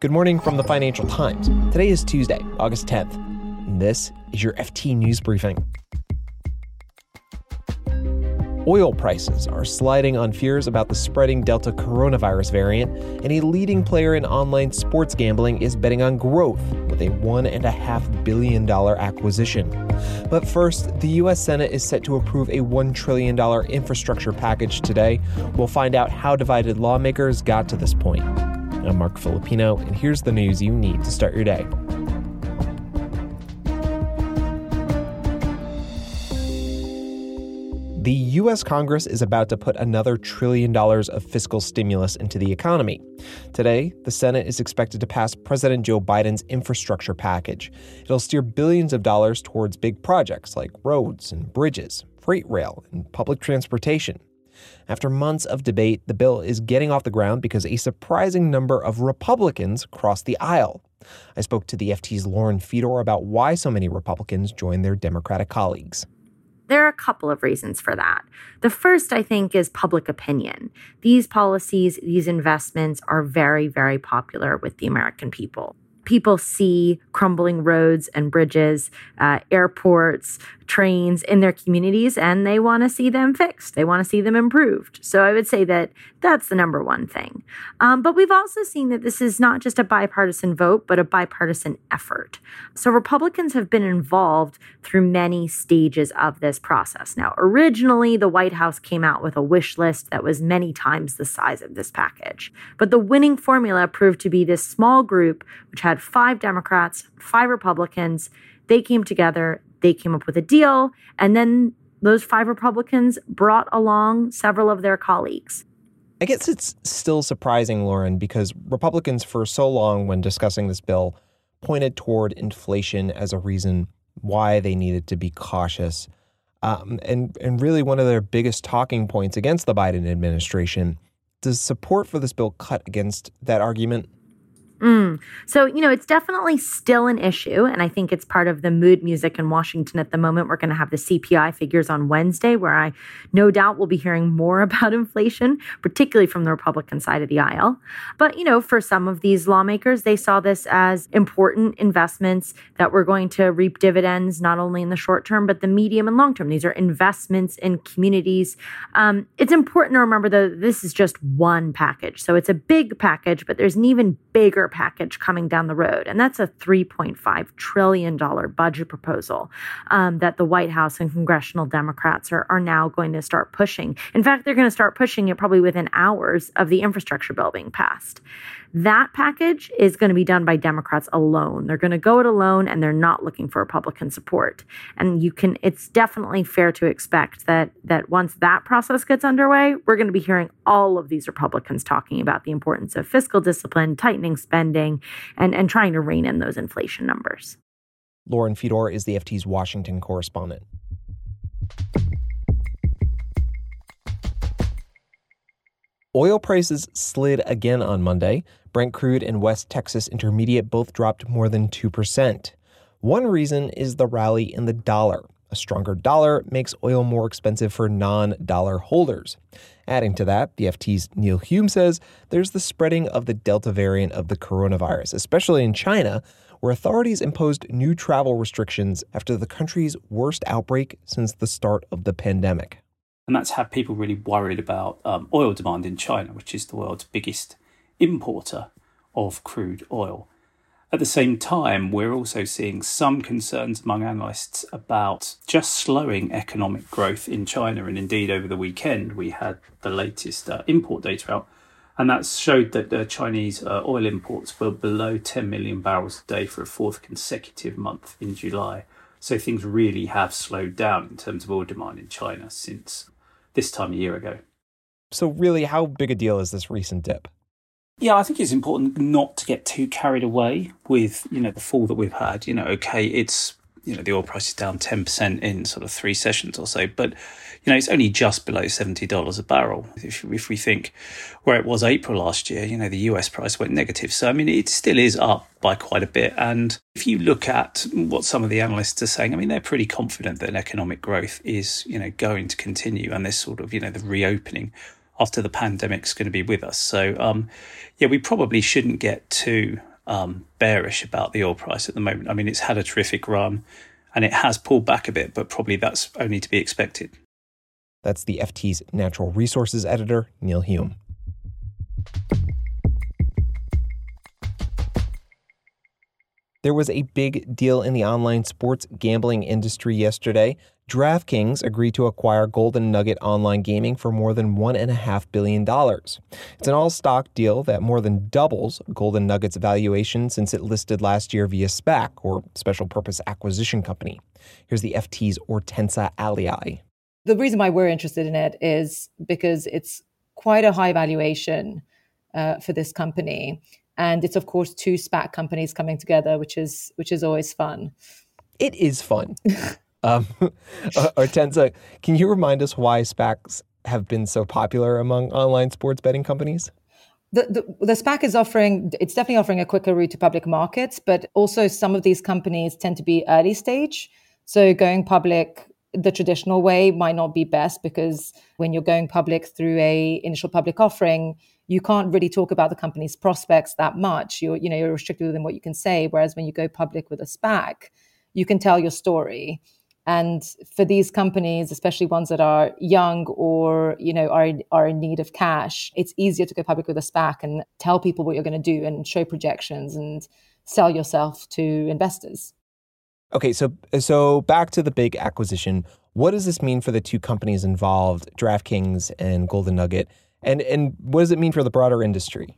Good morning from the Financial Times. Today is Tuesday, August 10th. And this is your FT News Briefing. Oil prices are sliding on fears about the spreading Delta coronavirus variant, and a leading player in online sports gambling is betting on growth with a $1.5 billion acquisition. But first, the U.S. Senate is set to approve a $1 trillion infrastructure package today. We'll find out how divided lawmakers got to this point. I'm Marc Filippino, and here's the news you need to start your day. The U.S. Congress is about to put another trillion dollars of fiscal stimulus into the economy. Today, the Senate is expected to pass President Joe Biden's infrastructure package. It'll steer billions of dollars towards big projects like roads and bridges, freight rail, and public transportation. After months of debate, the bill is getting off the ground because a surprising number of Republicans crossed the aisle. I spoke to the FT's Lauren Fedor about why so many Republicans joined their Democratic colleagues. There are a couple of reasons for that. The first, I think, is public opinion. These policies, these investments are very, very popular with the American people people see crumbling roads and bridges, uh, airports, trains in their communities, and they want to see them fixed. They want to see them improved. So I would say that that's the number one thing. Um, but we've also seen that this is not just a bipartisan vote, but a bipartisan effort. So Republicans have been involved through many stages of this process. Now, originally, the White House came out with a wish list that was many times the size of this package. But the winning formula proved to be this small group, which had five Democrats, five Republicans. They came together, they came up with a deal, and then those five Republicans brought along several of their colleagues. I guess it's still surprising, Lauren, because Republicans, for so long when discussing this bill, pointed toward inflation as a reason why they needed to be cautious. Um, and, and really, one of their biggest talking points against the Biden administration. Does support for this bill cut against that argument? Mm. So, you know, it's definitely still an issue. And I think it's part of the mood music in Washington at the moment. We're going to have the CPI figures on Wednesday, where I no doubt will be hearing more about inflation, particularly from the Republican side of the aisle. But, you know, for some of these lawmakers, they saw this as important investments that were going to reap dividends, not only in the short term, but the medium and long term. These are investments in communities. Um, it's important to remember that this is just one package. So it's a big package, but there's an even bigger package coming down the road. And that's a $3.5 trillion budget proposal um, that the White House and congressional Democrats are, are now going to start pushing. In fact, they're going to start pushing it probably within hours of the infrastructure bill being passed. That package is going to be done by Democrats alone. They're going to go it alone and they're not looking for Republican support. And you can it's definitely fair to expect that that once that process gets underway, we're going to be hearing all of these Republicans talking about the importance of fiscal discipline, tightening spending, and, and trying to rein in those inflation numbers. Lauren Fedor is the FT's Washington correspondent. Oil prices slid again on Monday. Brent crude and West Texas Intermediate both dropped more than 2%. One reason is the rally in the dollar. A stronger dollar makes oil more expensive for non dollar holders. Adding to that, the FT's Neil Hume says there's the spreading of the Delta variant of the coronavirus, especially in China, where authorities imposed new travel restrictions after the country's worst outbreak since the start of the pandemic. And that's had people really worried about um, oil demand in China, which is the world's biggest importer of crude oil. At the same time, we're also seeing some concerns among analysts about just slowing economic growth in China. And indeed, over the weekend, we had the latest uh, import data out, and that showed that uh, Chinese uh, oil imports were below 10 million barrels a day for a fourth consecutive month in July. So things really have slowed down in terms of oil demand in China since this time a year ago. So, really, how big a deal is this recent dip? Yeah, I think it's important not to get too carried away with you know the fall that we've had. You know, okay, it's you know the oil price is down ten percent in sort of three sessions or so, but you know it's only just below seventy dollars a barrel. If if we think where it was April last year, you know the US price went negative. So I mean it still is up by quite a bit. And if you look at what some of the analysts are saying, I mean they're pretty confident that economic growth is you know going to continue, and this sort of you know the reopening after the pandemic's going to be with us. So, um, yeah, we probably shouldn't get too um, bearish about the oil price at the moment. I mean, it's had a terrific run and it has pulled back a bit, but probably that's only to be expected. That's the FT's natural resources editor, Neil Hume. There was a big deal in the online sports gambling industry yesterday. DraftKings agreed to acquire Golden Nugget Online Gaming for more than $1.5 billion. It's an all stock deal that more than doubles Golden Nugget's valuation since it listed last year via SPAC, or Special Purpose Acquisition Company. Here's the FT's Ortenca Aliaj. The reason why we're interested in it is because it's quite a high valuation uh, for this company and it's of course two SPAC companies coming together, which is which is always fun. It is fun. um, can you remind us why SPACs have been so popular among online sports betting companies? The, the, the, SPAC is offering, it's definitely offering a quicker route to public markets, but also some of these companies tend to be early stage. So going public the traditional way might not be best because when you're going public through a initial public offering, you can't really talk about the company's prospects that much. You're, you know, you're restricted within what you can say. Whereas when you go public with a SPAC, you can tell your story. And for these companies, especially ones that are young or you know are are in need of cash, it's easier to go public with a SPAC and tell people what you're going to do and show projections and sell yourself to investors. Okay, so so back to the big acquisition. What does this mean for the two companies involved, DraftKings and Golden Nugget? And and what does it mean for the broader industry?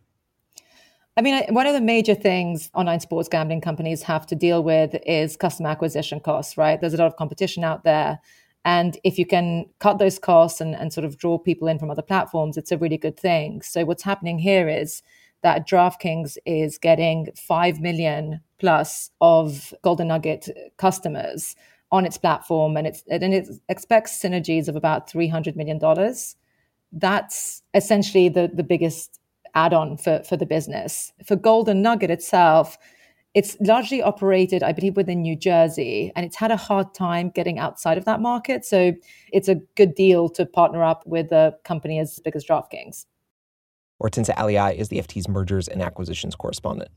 I mean, one of the major things online sports gambling companies have to deal with is customer acquisition costs, right? There's a lot of competition out there. And if you can cut those costs and, and sort of draw people in from other platforms, it's a really good thing. So what's happening here is that DraftKings is getting 5 million plus of Golden Nugget customers on its platform and it's and it expects synergies of about 300 million dollars that's essentially the, the biggest add-on for, for the business. For Golden Nugget itself, it's largely operated, I believe, within New Jersey, and it's had a hard time getting outside of that market. So it's a good deal to partner up with a company as big as DraftKings. Ortenca Aliaj is the FT's mergers and acquisitions correspondent.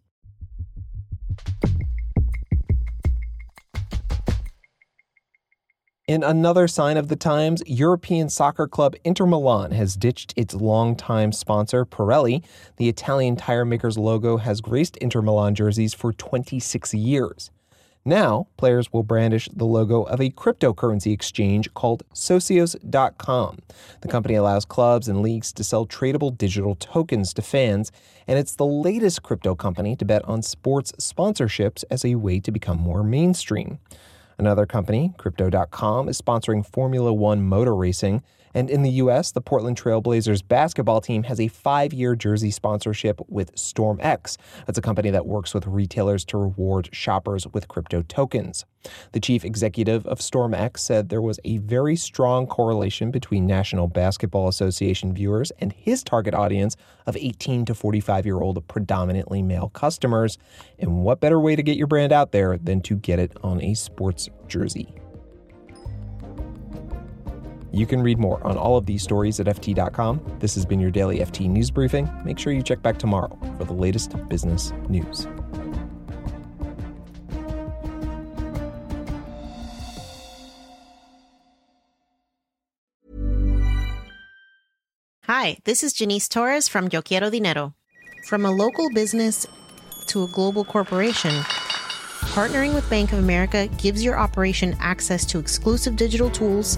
In another sign of the times, European soccer club Inter Milan has ditched its longtime sponsor, Pirelli. The Italian tire maker's logo has graced Inter Milan jerseys for 26 years. Now, players will brandish the logo of a cryptocurrency exchange called Socios.com. The company allows clubs and leagues to sell tradable digital tokens to fans, and it's the latest crypto company to bet on sports sponsorships as a way to become more mainstream. Another company, Crypto.com, is sponsoring Formula One motor racing. And in the U.S., the Portland Trailblazers basketball team has a five year jersey sponsorship with StormX. That's a company that works with retailers to reward shoppers with crypto tokens. The chief executive of StormX said there was a very strong correlation between National Basketball Association viewers and his target audience of 18 to 45 year old predominantly male customers. And what better way to get your brand out there than to get it on a sports jersey? You can read more on all of these stories at FT.com. This has been your daily FT news briefing. Make sure you check back tomorrow for the latest business news. Hi, this is Janice Torres from Yo Quiero Dinero. From a local business to a global corporation, partnering with Bank of America gives your operation access to exclusive digital tools